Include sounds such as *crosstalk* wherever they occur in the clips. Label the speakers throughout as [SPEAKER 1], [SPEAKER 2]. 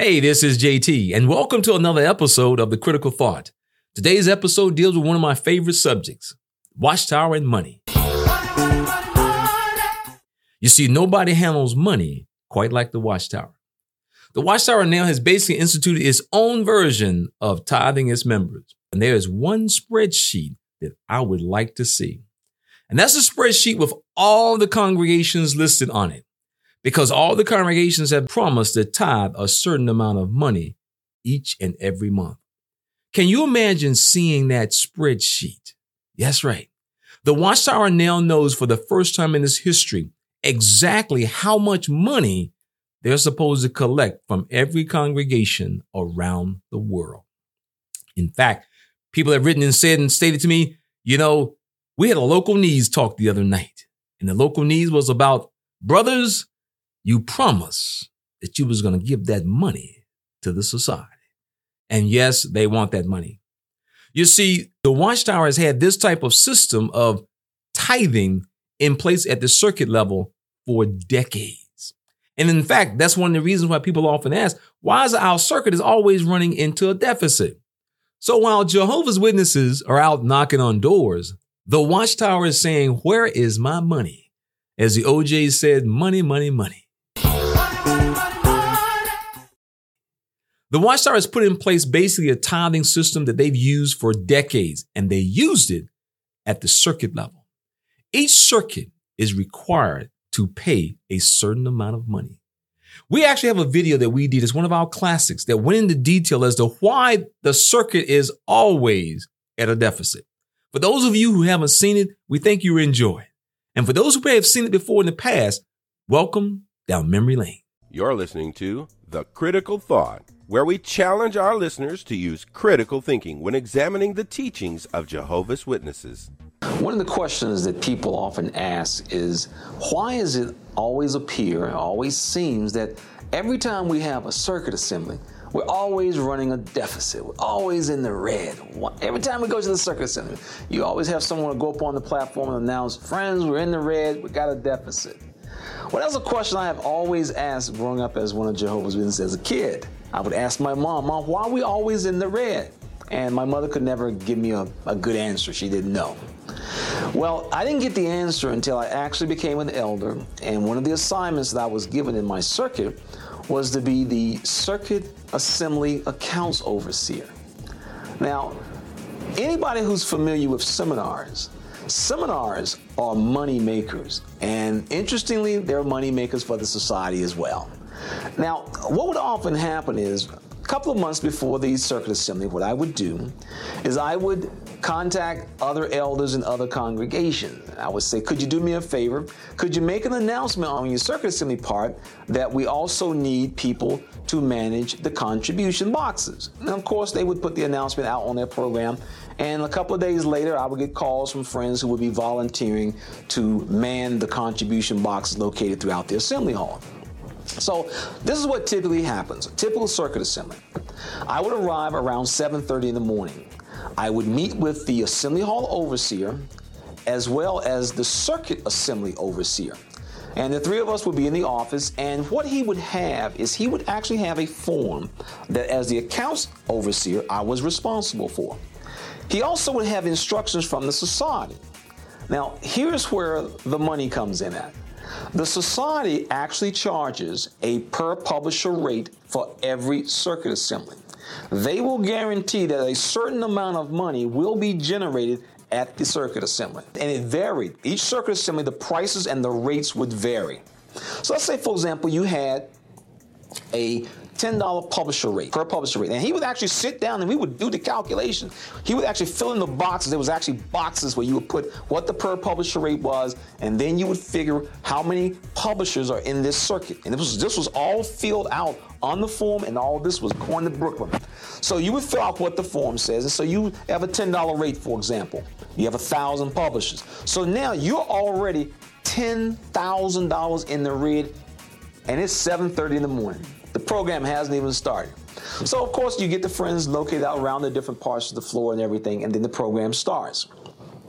[SPEAKER 1] Hey, this is JT, and welcome to another episode of The Critical Thought. Today's episode deals with one of my favorite subjects Watchtower and money. You see, nobody handles money quite like the Watchtower. The Watchtower now has basically instituted its own version of tithing its members. And there is one spreadsheet that I would like to see. And that's a spreadsheet with all the congregations listed on it because all the congregations have promised to tithe a certain amount of money each and every month. Can you imagine seeing that spreadsheet? Yes, right. The Watchtower now knows for the first time in its history exactly how much money they're supposed to collect from every congregation around the world. In fact, people have written and said and stated to me, you know, we had a local needs talk the other night, and the local needs was about brothers you promised that you was going to give that money to the society. And yes, they want that money. You see, the Watchtower has had this type of system of tithing in place at the circuit level for decades. And in fact, that's one of the reasons why people often ask, why is our circuit is always running into a deficit? So while Jehovah's Witnesses are out knocking on doors, the Watchtower is saying, where is my money? As the O'Jays said, money, money, money. The Watchtower has put in place basically a tithing system that they've used for decades, and they used it at the circuit level. Each circuit is required to pay a certain amount of money. We actually have a video that we did It's one of our classics that went into detail as to why the circuit is always at a deficit. For those of you who haven't seen it, we think you enjoy it. And for those who may have seen it before in the past, welcome down memory lane.
[SPEAKER 2] You're listening to The Critical Thought where we challenge our listeners to use critical thinking when examining the teachings of Jehovah's Witnesses.
[SPEAKER 3] One of the questions that people often ask is why does it always appear, always seems that every time we have a circuit assembly, we're always running a deficit. We're always in the red. Every time we go to the circuit assembly, you always have someone go up on the platform and announce, friends, we're in the red, we got a deficit. Well, that's a question I have always asked growing up as one of Jehovah's Witnesses as a kid. I would ask my mom, Mom, why are we always in the red? And my mother could never give me a, a good answer. She didn't know. Well, I didn't get the answer until I actually became an elder, and one of the assignments that I was given in my circuit was to be the circuit assembly accounts overseer. Now, anybody who's familiar with seminars, seminars are money makers, and interestingly, they're money makers for the society as well. Now, what would often happen is a couple of months before the circuit assembly, what I would do is I would contact other elders in other congregations. I would say, could you do me a favor? Could you make an announcement on your circuit assembly part that we also need people to manage the contribution boxes? And of course, they would put the announcement out on their program. And a couple of days later, I would get calls from friends who would be volunteering to man the contribution boxes located throughout the assembly hall. So this is what typically happens. A typical circuit assembly. I would arrive around 7:30 in the morning. I would meet with the assembly hall overseer as well as the circuit assembly overseer. And the three of us would be in the office, and what he would have is he would actually have a form that, as the accounts overseer, I was responsible for. He also would have instructions from the society. Now, here's where the money comes in at. The society actually charges a per publisher rate for every circuit assembly. They will guarantee that a certain amount of money will be generated at the circuit assembly. And it varied. Each circuit assembly, the prices and the rates would vary. So let's say, for example, you had a $10 publisher rate, per publisher rate. And he would actually sit down and we would do the calculation. He would actually fill in the boxes. There was actually boxes where you would put what the per publisher rate was, and then you would figure how many publishers are in this circuit. And this was, this was all filled out on the form, and all this was going to Brooklyn. So you would fill out what the form says. And so you have a $10 rate, for example. You have a thousand publishers. So now you're already $10,000 in the red, and it's 7:30 in the morning. The program hasn't even started. So, of course, you get the friends located out around the different parts of the floor and everything, and then the program starts.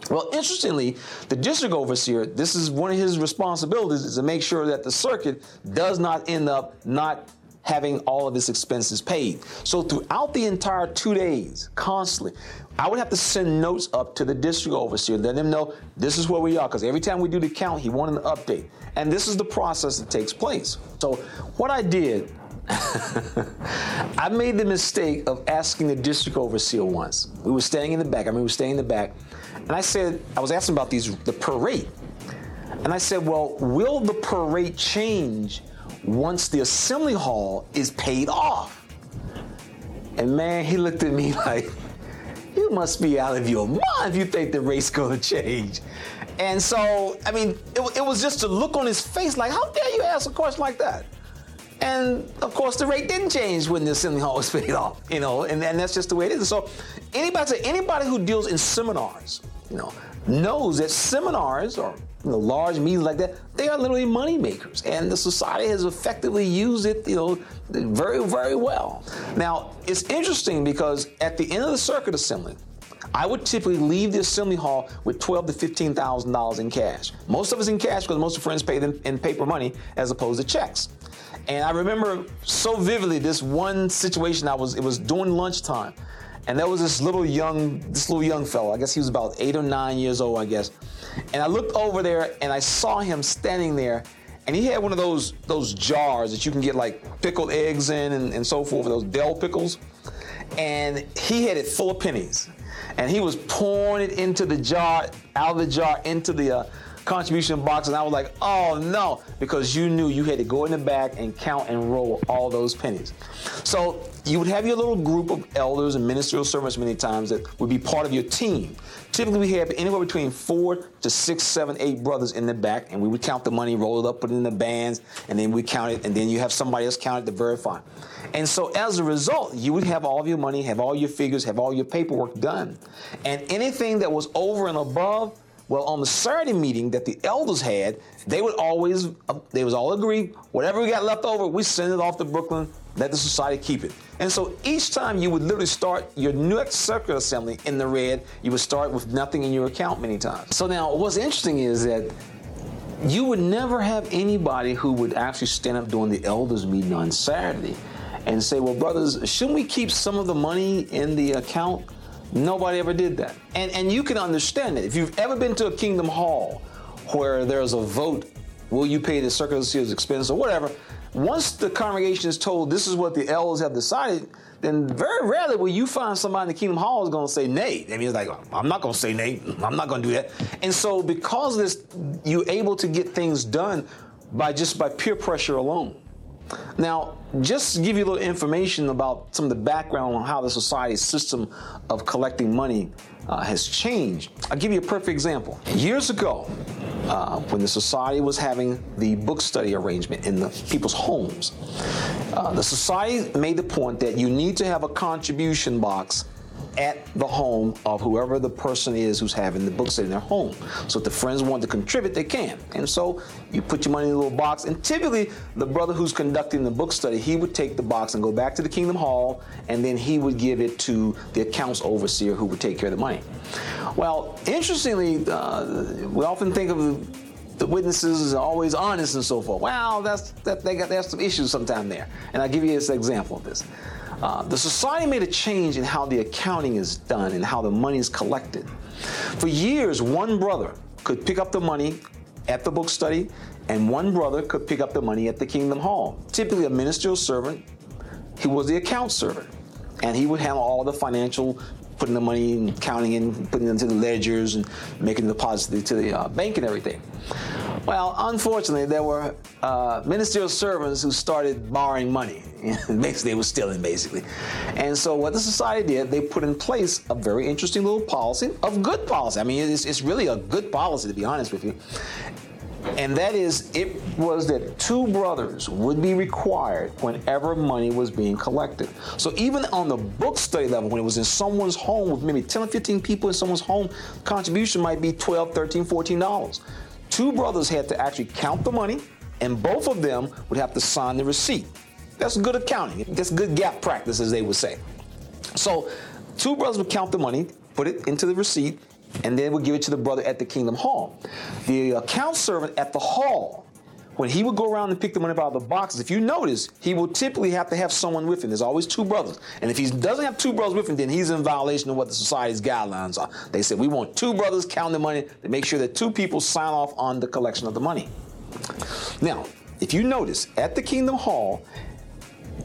[SPEAKER 3] Well, interestingly, the district overseer, this is one of his responsibilities, is to make sure that the circuit does not end up not having all of his expenses paid. So throughout the entire two days, constantly, I would have to send notes up to the district overseer, let him know this is where we are. Because every time we do the count, he wanted an update. And this is the process that takes place. So what I did, *laughs* I made the mistake of asking the district overseer once. We were staying in the back. I mean, we were staying in the back. And I said, I was asking about these, the per rate. And I said, well, will the per rate change once the assembly hall is paid off? And man, he looked at me *laughs* like, you must be out of your mind if you think the rate's gonna change. And so, I mean, it, it was just a look on his face like, how dare you ask a question like that? And of course, the rate didn't change when the assembly hall *laughs* was paid off, you know, and, and that's just the way it is. So, anybody, anybody who deals in seminars, you know, knows that seminars or you know, large meetings like that, they are literally money makers, and the society has effectively used it, you know, very, very well. Now, it's interesting because at the end of the circuit assembly, I would typically leave the assembly hall with twelve to fifteen thousand dollars in cash. Most of us in cash because most of friends pay them in paper money as opposed to checks. And I remember so vividly this one situation. I was it was during lunchtime, and there was this little young this little young fellow. I guess he was about eight or nine years old. I guess and I looked over there and I saw him standing there and he had one of those those jars that you can get like pickled eggs in and, and so forth, those Dill pickles. And he had it full of pennies. And he was pouring it into the jar, out of the jar, into the uh, contribution box. And I was like, oh no, because you knew you had to go in the back and count and roll all those pennies. So you would have your little group of elders and ministerial servants many times that would be part of your team. Typically, we have anywhere between four to six, seven, eight brothers in the back, and we would count the money, roll it up, put it in the bands, and then we count it, and then you have somebody else count it to verify. And so, as a result, you would have all of your money, have all your figures, have all your paperwork done. And anything that was over and above, well, on the Saturday meeting that the elders had, they would always, uh, they was all agree, whatever we got left over, we send it off to Brooklyn, let the society keep it. And so each time you would literally start your next circuit assembly in the red, you would start with nothing in your account many times. So now what's interesting is that you would never have anybody who would actually stand up during the elders meeting on Saturday and say, well, brothers, shouldn't we keep some of the money in the account? Nobody ever did that. And, and you can understand it. If you've ever been to a Kingdom Hall where there's a vote, will you pay the assembly's expense or whatever, once the congregation is told this is what the elders have decided, then very rarely will you find somebody in the Kingdom Hall is going to say nay. I mean, it's like, I'm not going to say nay. I'm not going to do that. And so because this, you're able to get things done by just by peer pressure alone. Now, just to give you a little information about some of the background on how the society's system of collecting money uh, has changed, I'll give you a perfect example. Years ago, uh, when the society was having the book study arrangement in the people's homes, uh, the society made the point that you need to have a contribution box at the home of whoever the person is who's having the book study in their home. So if the friends want to contribute, they can. And so you put your money in a little box, and typically the brother who's conducting the book study, he would take the box and go back to the Kingdom Hall, and then he would give it to the accounts overseer who would take care of the money. Well, interestingly, uh, we often think of the witnesses are always honest and so forth. Well, that's that they got there's some issues sometime there, and I'll give you this example of this. Uh, the society made a change in how the accounting is done and how the money is collected. For years, one brother could pick up the money at the book study, and one brother could pick up the money at the Kingdom Hall. Typically, a ministerial servant, he was the account servant, and he would handle all the financial putting the money and counting and putting it into the ledgers and making deposits to the uh, bank and everything. Well, unfortunately, there were uh, ministerial servants who started borrowing money. *laughs* basically, they were stealing, basically. And so, what the society did, they put in place a very interesting little policy of good policy. I mean, it's, it's really a good policy, to be honest with you and that is it was that two brothers would be required whenever money was being collected. So even on the book study level, when it was in someone's home with maybe 10 or 15 people in someone's home, contribution might be 12, 13, 14 dollars. Two brothers had to actually count the money, and both of them would have to sign the receipt. That's good accounting. That's good GAAP practice, as they would say. So two brothers would count the money, put it into the receipt, and then would give it to the brother at the Kingdom Hall. The account servant at the hall when he would go around and pick the money up out of the boxes, if you notice, he will typically have to have someone with him. There's always two brothers. And if he doesn't have two brothers with him, then he's in violation of what the society's guidelines are. They said, we want two brothers counting the money to make sure that two people sign off on the collection of the money. Now, if you notice, at the Kingdom Hall,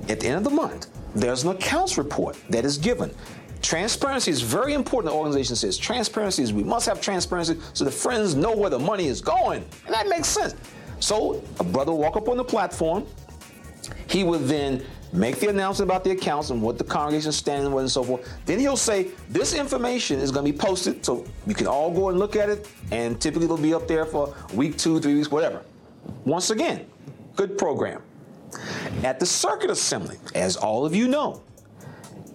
[SPEAKER 3] at the end of the month, there's an accounts report that is given. Transparency is very important. The organization says transparency is we must have transparency so the friends know where the money is going. And that makes sense. So a brother will walk up on the platform. He would then make the announcement about the accounts and what the congregation is standing with and so forth. Then he'll say, this information is going to be posted so you can all go and look at it. And typically it'll be up there for week, two, three weeks, whatever. Once again, good program. At the circuit assembly, as all of you know,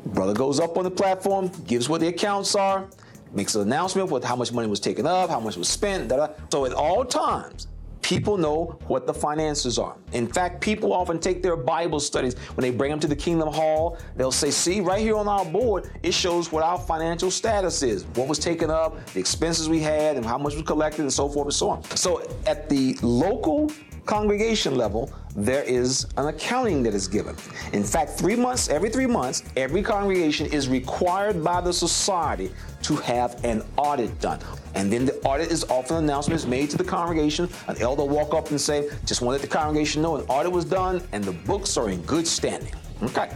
[SPEAKER 3] Brother goes up on the platform, gives what the accounts are, makes an announcement with how much money was taken up, how much was spent. Da, da. So at all times, people know what the finances are. In fact, people often take their Bible studies when they bring them to the Kingdom Hall. They'll say, "See, right here on our board, it shows what our financial status is, what was taken up, the expenses we had, and how much was collected, and so forth and so on." So at the local congregation level, there is an accounting that is given. In fact, three months, every three months, every congregation is required by the society to have an audit done. And then the audit is often announcements made to the congregation. An elder walk up and say, just want to let the congregation know an audit was done and the books are in good standing. Okay.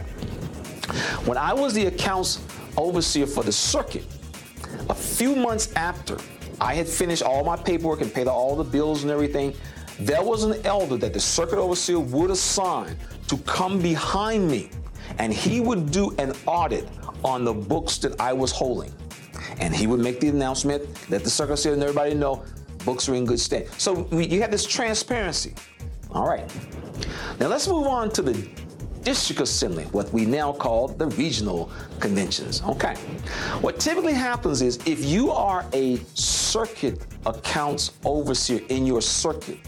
[SPEAKER 3] When I was the accounts overseer for the circuit, a few months after I had finished all my paperwork and paid all the bills and everything, there was an elder that the circuit overseer would assign to come behind me and he would do an audit on the books that I was holding. And he would make the announcement, let the circuit overseer and everybody know books are in good state. So we, you have this transparency. All right. Now let's move on to the district assembly, what we now call the regional conventions. Okay. What typically happens is if you are a circuit accounts overseer in your circuit,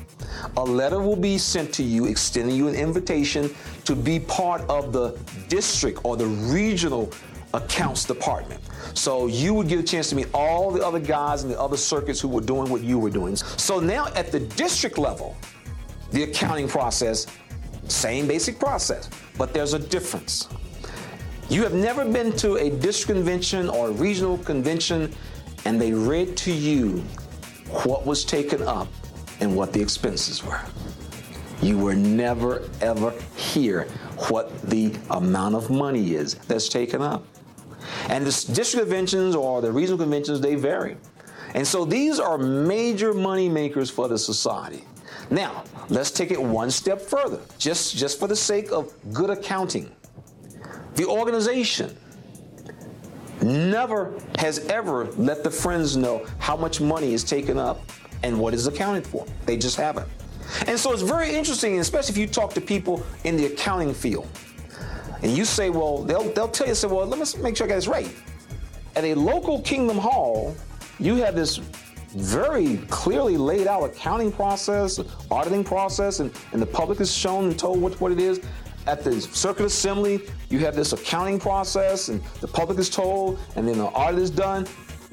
[SPEAKER 3] a letter will be sent to you extending you an invitation to be part of the district or the regional accounts department. So you would get a chance to meet all the other guys in the other circuits who were doing what you were doing. So now at the district level, the accounting process, same basic process, but there's a difference. You have never been to a district convention or a regional convention and they read to you what was taken up and what the expenses were. You will never ever hear what the amount of money is that's taken up. And the district conventions or the regional conventions, they vary. And so these are major money makers for the society. Now, let's take it one step further, just, just for the sake of good accounting. The organization never has ever let the friends know how much money is taken up and what is accounted for. They just haven't. And so it's very interesting, especially if you talk to people in the accounting field. And you say, well, they'll, they'll tell you, say, well, let me make sure I get this right. At a local Kingdom Hall, you have this very clearly laid out accounting process, auditing process, and, and the public is shown and told what, what it is. At the circuit assembly, you have this accounting process, and the public is told, and then the audit is done.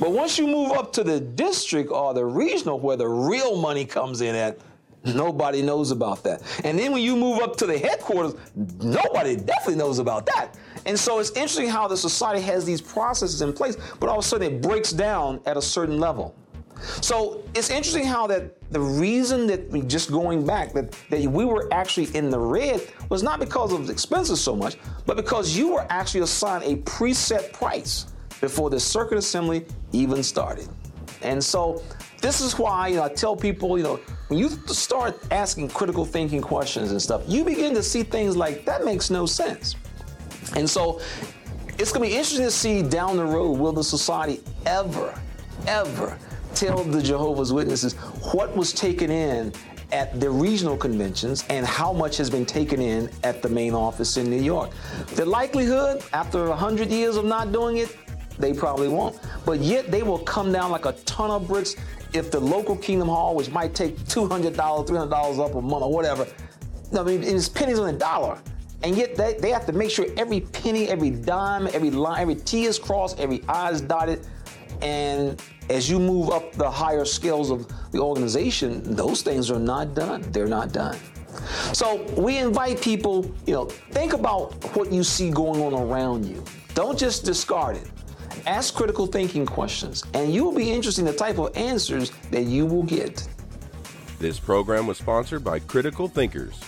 [SPEAKER 3] But once you move up to the district or the regional where the real money comes in at, nobody knows about that. And then when you move up to the headquarters, nobody definitely knows about that. And so it's interesting how the society has these processes in place, but all of a sudden it breaks down at a certain level. So it's interesting how that the reason that we just going back that, that we were actually in the red was not because of expenses so much, but because you were actually assigned a preset price before the circuit assembly even started. And so this is why you know, I tell people, you know, when you start asking critical thinking questions and stuff, you begin to see things like that makes no sense. And so it's going to be interesting to see down the road will the society ever, ever tell the Jehovah's Witnesses what was taken in at the regional conventions and how much has been taken in at the main office in New York. The likelihood, after 100 years of not doing it, they probably won't. But yet they will come down like a ton of bricks if the local Kingdom Hall, which might take $200, $300 up a month or whatever, I mean, it's pennies on the dollar. And yet they, they have to make sure every penny, every dime, every line, every T is crossed, every I is dotted. And as you move up the higher scales of the organization, those things are not done. They're not done. So we invite people, you know, think about what you see going on around you. Don't just discard it. Ask critical thinking questions, and you will be interested in the type of answers that you will get.
[SPEAKER 2] This program was sponsored by Critical Thinkers